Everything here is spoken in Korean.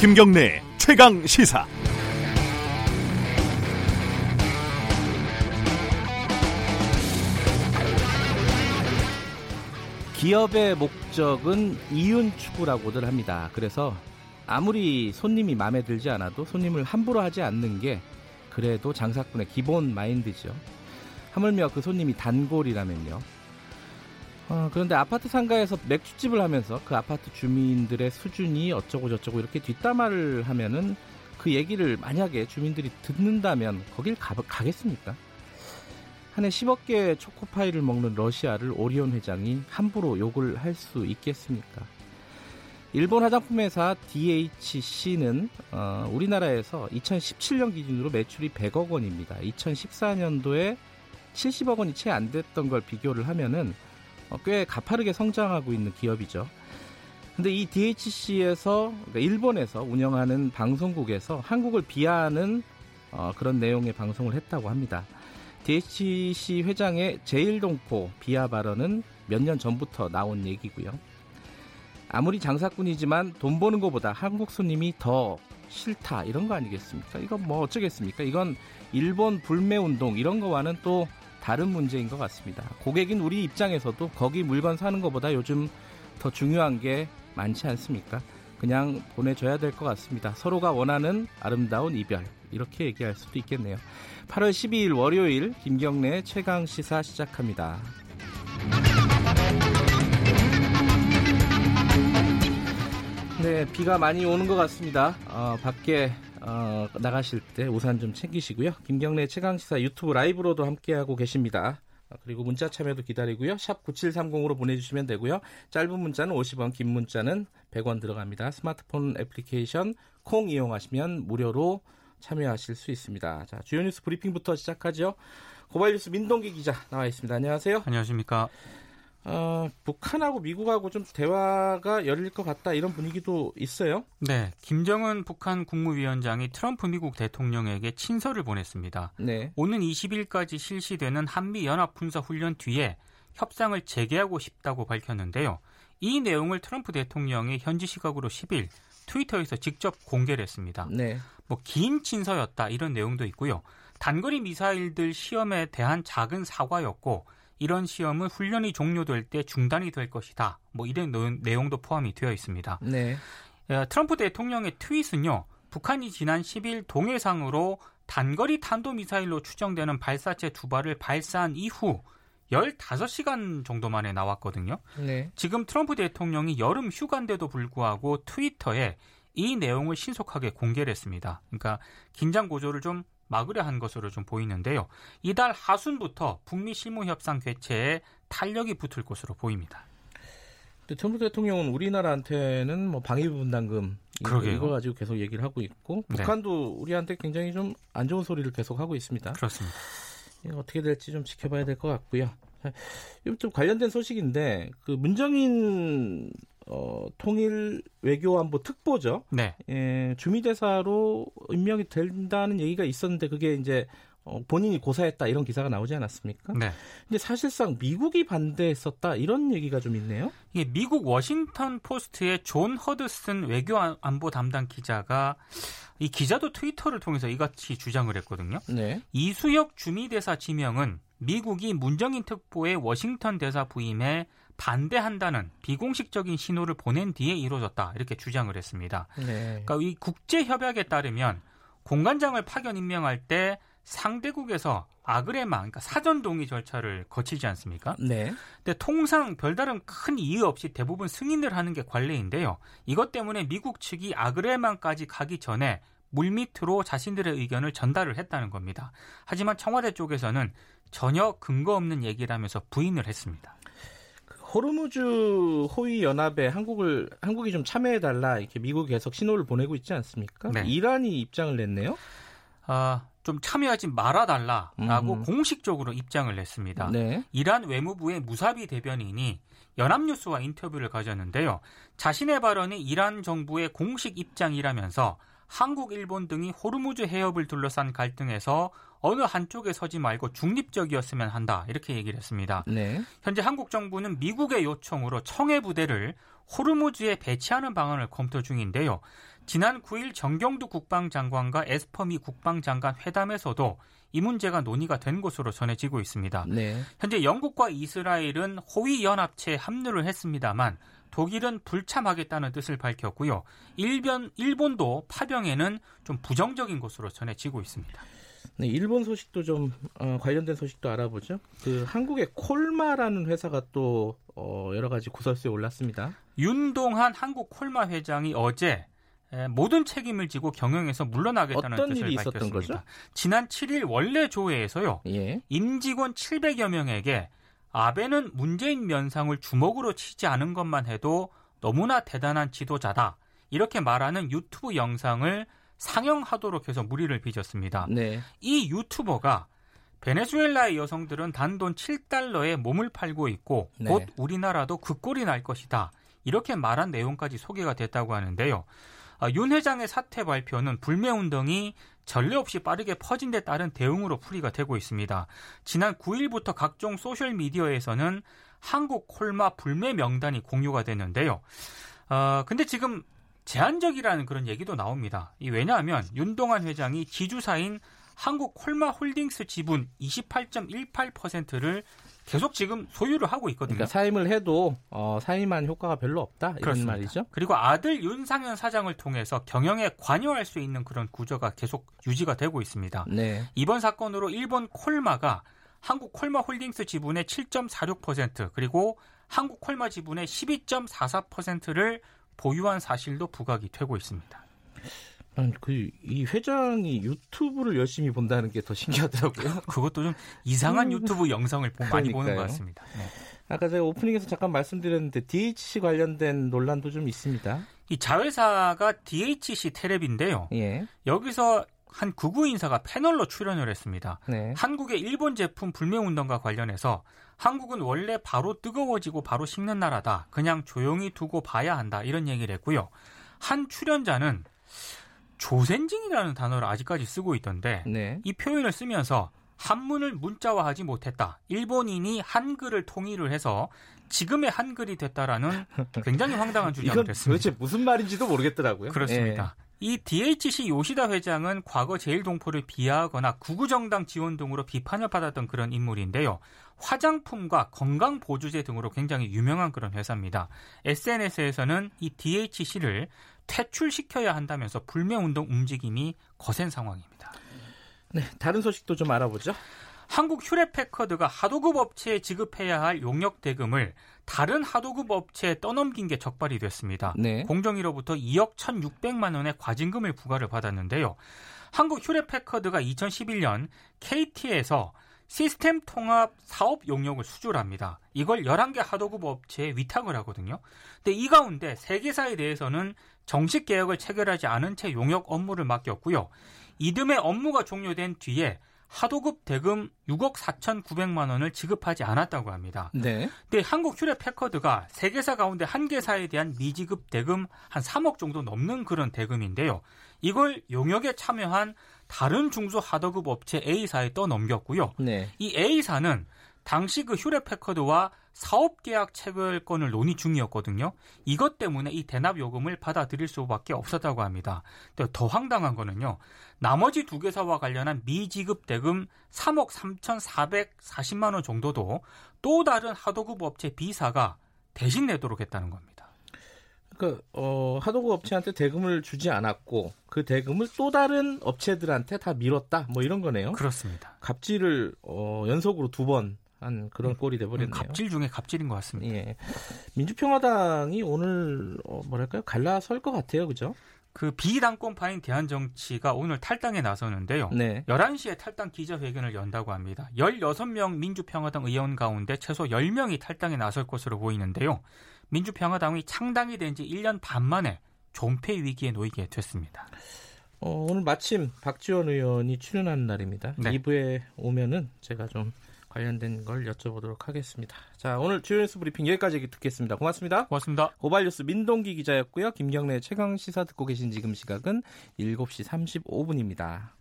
김경래 최강 시사. 기업의 목적은 이윤 추구라고들 합니다. 그래서 아무리 손님이 마음에 들지 않아도 손님을 함부로 하지 않는 게 그래도 장사꾼의 기본 마인드죠. 하물며 그 손님이 단골이라면요. 어, 그런데 아파트 상가에서 맥주집을 하면서 그 아파트 주민들의 수준이 어쩌고 저쩌고 이렇게 뒷담화를 하면은 그 얘기를 만약에 주민들이 듣는다면 거길 가, 가겠습니까? 한 해 10억 개의 초코파이를 먹는 러시아를 오리온 회장이 함부로 욕을 할 수 있겠습니까? 일본 화장품 회사 DHC는 어, 우리나라에서 2017년 기준으로 매출이 100억 원입니다. 2014년도에 70억 원이 채 안 됐던 걸 비교를 하면은 어, 꽤 가파르게 성장하고 있는 기업이죠. 근데 이 DHC에서 그러니까 일본에서 운영하는 방송국에서 한국을 비하하는 어, 그런 내용의 방송을 했다고 합니다. DHC 회장의 제일동포 비하 발언은 몇 년 전부터 나온 얘기고요. 아무리 장사꾼이지만 돈 버는 것보다 한국 손님이 더 싫다 이런 거 아니겠습니까? 이건 뭐 어쩌겠습니까? 이건 일본 불매 운동 이런 거와는 또 다른 문제인 것 같습니다. 고객인 우리 입장에서도 거기 물건 사는 것보다 요즘 더 중요한 게 많지 않습니까? 그냥 보내줘야 될 것 같습니다. 서로가 원하는 아름다운 이별 이렇게 얘기할 수도 있겠네요. 8월 12일 월요일 김경래 최강 시사 시작합니다. 네, 비가 많이 오는 것 같습니다. 어, 밖에 어, 나가실 때 우산 좀 챙기시고요. 김경래 최강시사 유튜브 라이브로도 함께하고 계십니다. 어, 그리고 문자 참여도 기다리고요. 샵 9730으로 보내주시면 되고요. 짧은 문자는 50원, 긴 문자는 100원 들어갑니다. 스마트폰 애플리케이션 콩 이용하시면 무료로 참여하실 수 있습니다. 자, 주요 뉴스 브리핑부터 시작하죠. 고발 뉴스 민동기 기자 나와 있습니다. 안녕하세요. 안녕하십니까. 어, 북한하고 미국하고 좀 대화가 열릴 것 같다 이런 분위기도 있어요. 네, 김정은 북한 국무위원장이 트럼프 미국 대통령에게 친서를 보냈습니다. 네. 오는 20일까지 실시되는 한미 연합 군사 훈련 뒤에 협상을 재개하고 싶다고 밝혔는데요. 이 내용을 트럼프 대통령이 현지 시각으로 10일 트위터에서 직접 공개를 했습니다. 네. 뭐긴 친서였다 이런 내용도 있고요. 단거리 미사일들 시험에 대한 작은 사과였고 이런 시험은 훈련이 종료될 때 중단이 될 것이다. 뭐 이런 내용도 포함이 되어 있습니다. 네. 예, 트럼프 대통령의 트윗은요. 북한이 지난 10일 동해상으로 단거리 탄도미사일로 추정되는 발사체 두 발을 발사한 이후 15시간 정도 만에 나왔거든요. 네. 지금 트럼프 대통령이 여름 휴가인데도 불구하고 트위터에 이 내용을 신속하게 공개를 했습니다. 그러니까 긴장 고조를 좀 막으려 한 것으로 좀 보이는데요. 이달 하순부터 북미 실무 협상 개최에 탄력이 붙을 것으로 보입니다. 트럼프 대통령은 우리나라한테는 뭐 방위부 분담금 그러게요. 이거 가지고 계속 얘기를 하고 있고 네. 북한도 우리한테 굉장히 좀 안 좋은 소리를 계속 하고 있습니다. 그렇습니다. 어떻게 될지 좀 지켜봐야 될 것 같고요. 좀 관련된 소식인데 그 문정인 어, 통일 외교안보 특보죠. 네. 예, 주미대사로 임명이 된다는 얘기가 있었는데 그게 이제 어, 본인이 고사했다 이런 기사가 나오지 않았습니까? 네. 근데 사실상 미국이 반대했었다 이런 얘기가 좀 있네요. 이 미국 워싱턴 포스트의 존 허드슨 외교안보 담당 기자가 이 기자도 트위터를 통해서 이같이 주장을 했거든요. 네. 이수혁 주미대사 지명은 미국이 문정인 특보의 워싱턴 대사 부임에 반대한다는 비공식적인 신호를 보낸 뒤에 이루어졌다 이렇게 주장을 했습니다. 네. 그러니까 이 국제 협약에 따르면 공관장을 파견 임명할 때 상대국에서 아그레마, 그러니까 사전 동의 절차를 거치지 않습니까? 네. 근데 통상 별다른 큰 이유 없이 대부분 승인을 하는 게 관례인데요. 이것 때문에 미국 측이 아그레만까지 가기 전에 물밑으로 자신들의 의견을 전달을 했다는 겁니다. 하지만 청와대 쪽에서는 전혀 근거 없는 얘기라면서 부인을 했습니다. 호르무즈 호위 연합에 한국을 한국이 좀 참여해 달라 이렇게 미국이 계속 신호를 보내고 있지 않습니까? 네. 이란이 입장을 냈네요. 아, 좀 참여하지 말아 달라라고 음. 공식적으로 입장을 냈습니다. 네. 이란 외무부의 무사비 대변인이 연합뉴스와 인터뷰를 가졌는데요. 자신의 발언이 이란 정부의 공식 입장이라면서 한국, 일본 등이 호르무즈 해협을 둘러싼 갈등에서 어느 한쪽에 서지 말고 중립적이었으면 한다 이렇게 얘기를 했습니다. 네. 현재 한국 정부는 미국의 요청으로 청해 부대를 호르무즈에 배치하는 방안을 검토 중인데요. 지난 9일 정경두 국방장관과 에스퍼미 국방장관 회담에서도 이 문제가 논의가 된 것으로 전해지고 있습니다. 네. 현재 영국과 이스라엘은 호위 연합체에 합류를 했습니다만 독일은 불참하겠다는 뜻을 밝혔고요. 일변 일본도 파병에는 좀 부정적인 것으로 전해지고 있습니다. 네, 일본 소식도 좀 어, 관련된 소식도 알아보죠. 그 한국의 콜마라는 회사가 또 어, 여러 가지 구설수에 올랐습니다. 윤동한 한국 콜마 회장이 어제 모든 책임을 지고 경영에서 물러나겠다는 어떤 뜻을 일이 밝혔습니다. 거죠? 지난 7일 원래 조회에서요. 예. 임직원 700여 명에게 아베는 문재인 면상을 주먹으로 치지 않은 것만 해도 너무나 대단한 지도자다. 이렇게 말하는 유튜브 영상을 상영하도록 해서 무리를 빚었습니다. 네. 이 유튜버가 베네수엘라의 여성들은 단돈 7달러에 몸을 팔고 있고 네. 곧 우리나라도 그 꼴이 날 것이다. 이렇게 말한 내용까지 소개가 됐다고 하는데요. 아, 윤 회장의 사퇴 발표는 불매운동이 전례 없이 빠르게 퍼진 데 따른 대응으로 풀이가 되고 있습니다. 지난 9일부터 각종 소셜미디어에서는 한국 콜마 불매 명단이 공유가 됐는데요. 어, 근데 지금 제한적이라는 그런 얘기도 나옵니다. 이 왜냐하면 윤동환 회장이 지주사인 한국 콜마 홀딩스 지분 28.18%를 계속 지금 소유를 하고 있거든요. 그러니까 사임을 해도 어, 사임한 효과가 별로 없다 이런 그렇습니다. 말이죠. 그리고 아들 윤상현 사장을 통해서 경영에 관여할 수 있는 그런 구조가 계속 유지가 되고 있습니다. 네. 이번 사건으로 일본 콜마가 한국 콜마 홀딩스 지분의 7.46% 그리고 한국 콜마 지분의 12.44%를 보유한 사실도 부각이 되고 있습니다. 그이 회장이 유튜브를 열심히 본다는 게 더 신기하더라고요. 그것도 좀 이상한 음. 유튜브 영상을 많이 보는 것 같습니다. 네. 아까 제가 오프닝에서 잠깐 말씀드렸는데 DHC 관련된 논란도 좀 있습니다. 이 자회사가 DHC 테레비인데요. 예. 여기서 한 구구 인사가 패널로 출연을 했습니다. 네. 한국의 일본 제품 불매 운동과 관련해서 한국은 원래 바로 뜨거워지고 바로 식는 나라다. 그냥 조용히 두고 봐야 한다. 이런 얘기를 했고요. 한 출연자는 조센징이라는 단어를 아직까지 쓰고 있던데 네. 이 표현을 쓰면서 한문을 문자화하지 못했다. 일본인이 한글을 통일을 해서 지금의 한글이 됐다라는 굉장히 황당한 주장을 했습니다. 도대체 무슨 말인지도 모르겠더라고요. 그렇습니다. 네. 이 DHC 요시다 회장은 과거 제일동포를 비하하거나 구구정당 지원 등으로 비판을 받았던 그런 인물인데요. 화장품과 건강보조제 등으로 굉장히 유명한 그런 회사입니다. SNS에서는 이 DHC를 퇴출시켜야 한다면서 불매운동 움직임이 거센 상황입니다. 네, 다른 소식도 좀 알아보죠. 한국 휴레패커드가 하도급 업체에 지급해야 할 용역 대금을 다른 하도급 업체에 떠넘긴 게 적발이 됐습니다. 네. 공정위로부터 2억 1,600만 원의 과징금을 부과를 받았는데요. 한국 휴레패커드가 2011년 KT에서 시스템 통합 사업 용역을 수주합니다. 이걸 11개 하도급 업체에 위탁을 하거든요. 근데 이 가운데 3개사에 대해서는 정식 계약을 체결하지 않은 채 용역 업무를 맡겼고요. 이듬해 업무가 종료된 뒤에 하도급 대금 6억 4,900만 원을 지급하지 않았다고 합니다. 네. 근데 한국 휴대 패커드가 세 개사 가운데 한 개사에 대한 미지급 대금 한 3억 정도 넘는 그런 대금인데요. 이걸 용역에 참여한 다른 중소 하도급 업체 A사에 떠넘겼고요. 네. 이 A사는 당시 그 휴레 패커드와 사업 계약 체결권을 논의 중이었거든요. 이것 때문에 이 대납 요금을 받아들일 수밖에 없었다고 합니다. 더 황당한 거는요. 나머지 두 개사와 관련한 미지급 대금 3억 3,440만 원 정도도 또 다른 하도급 업체 B사가 대신 내도록 했다는 겁니다. 그러니까 어, 하도급 업체한테 대금을 주지 않았고 그 대금을 또 다른 업체들한테 다 밀었다 뭐 이런 거네요. 그렇습니다. 갑질을 어, 연속으로 두 번 한 그런 음, 꼴이 돼버렸네요. 갑질 중에 갑질인 것 같습니다. 예. 민주평화당이 오늘 어, 뭐랄까요 갈라설 것 같아요, 그죠? 그 비당권파인 대한정치가 오늘 탈당에 나서는데요. 네. 11시에 탈당 기자회견을 연다고 합니다. 16명 민주평화당 의원 가운데 최소 10명이 탈당에 나설 것으로 보이는데요. 민주평화당이 창당이 된 지 1년 반 만에 존폐 위기에 놓이게 됐습니다. 어, 오늘 마침 박지원 의원이 출연하는 날입니다. 네. 2부에 오면은 제가 좀 관련된 걸 여쭤보도록 하겠습니다. 자, 오늘 주요 뉴스 브리핑 여기까지 듣겠습니다. 고맙습니다. 고맙습니다. 고발 뉴스 민동기 기자였고요. 김경래 최강 시사 듣고 계신 지금 시각은 7시 35분입니다.